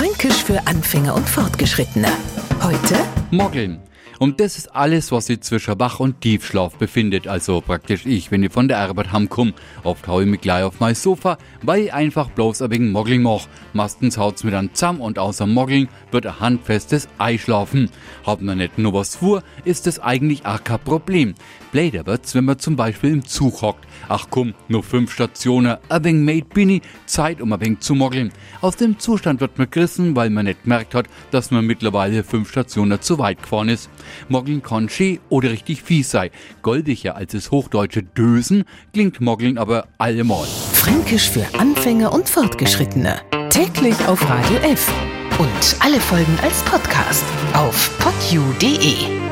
Fränkisch für Anfänger und Fortgeschrittene. Heute Moggeln. Und das ist alles, was sich zwischen Wach- und Tiefschlaf befindet. Also praktisch ich, wenn ich von der Arbeit heimkomme. Oft hau ich mich gleich auf mein Sofa, weil ich einfach bloß ein wenig Moggling mach. Meistens haut's mir dann zusammen und außer Moggling wird ein handfestes Ei schlafen. Hat man nicht nur was vor, ist das eigentlich auch kein Problem. Bläder wird's, wenn man zum Beispiel im Zug hockt. Ach komm, nur fünf Stationen, ein wenig made bin ich, Zeit um ein wenig zu moggeln. Aus dem Zustand wird man gerissen, weil man nicht gemerkt hat, dass man mittlerweile fünf Stationen zu weit gefahren ist. Moggeln schön oder richtig fies sein. Goldiger als das hochdeutsche Dösen klingt Moggeln aber allemal. Fränkisch für Anfänger und Fortgeschrittene. Täglich auf Radio F. Und alle Folgen als Podcast auf podu.de.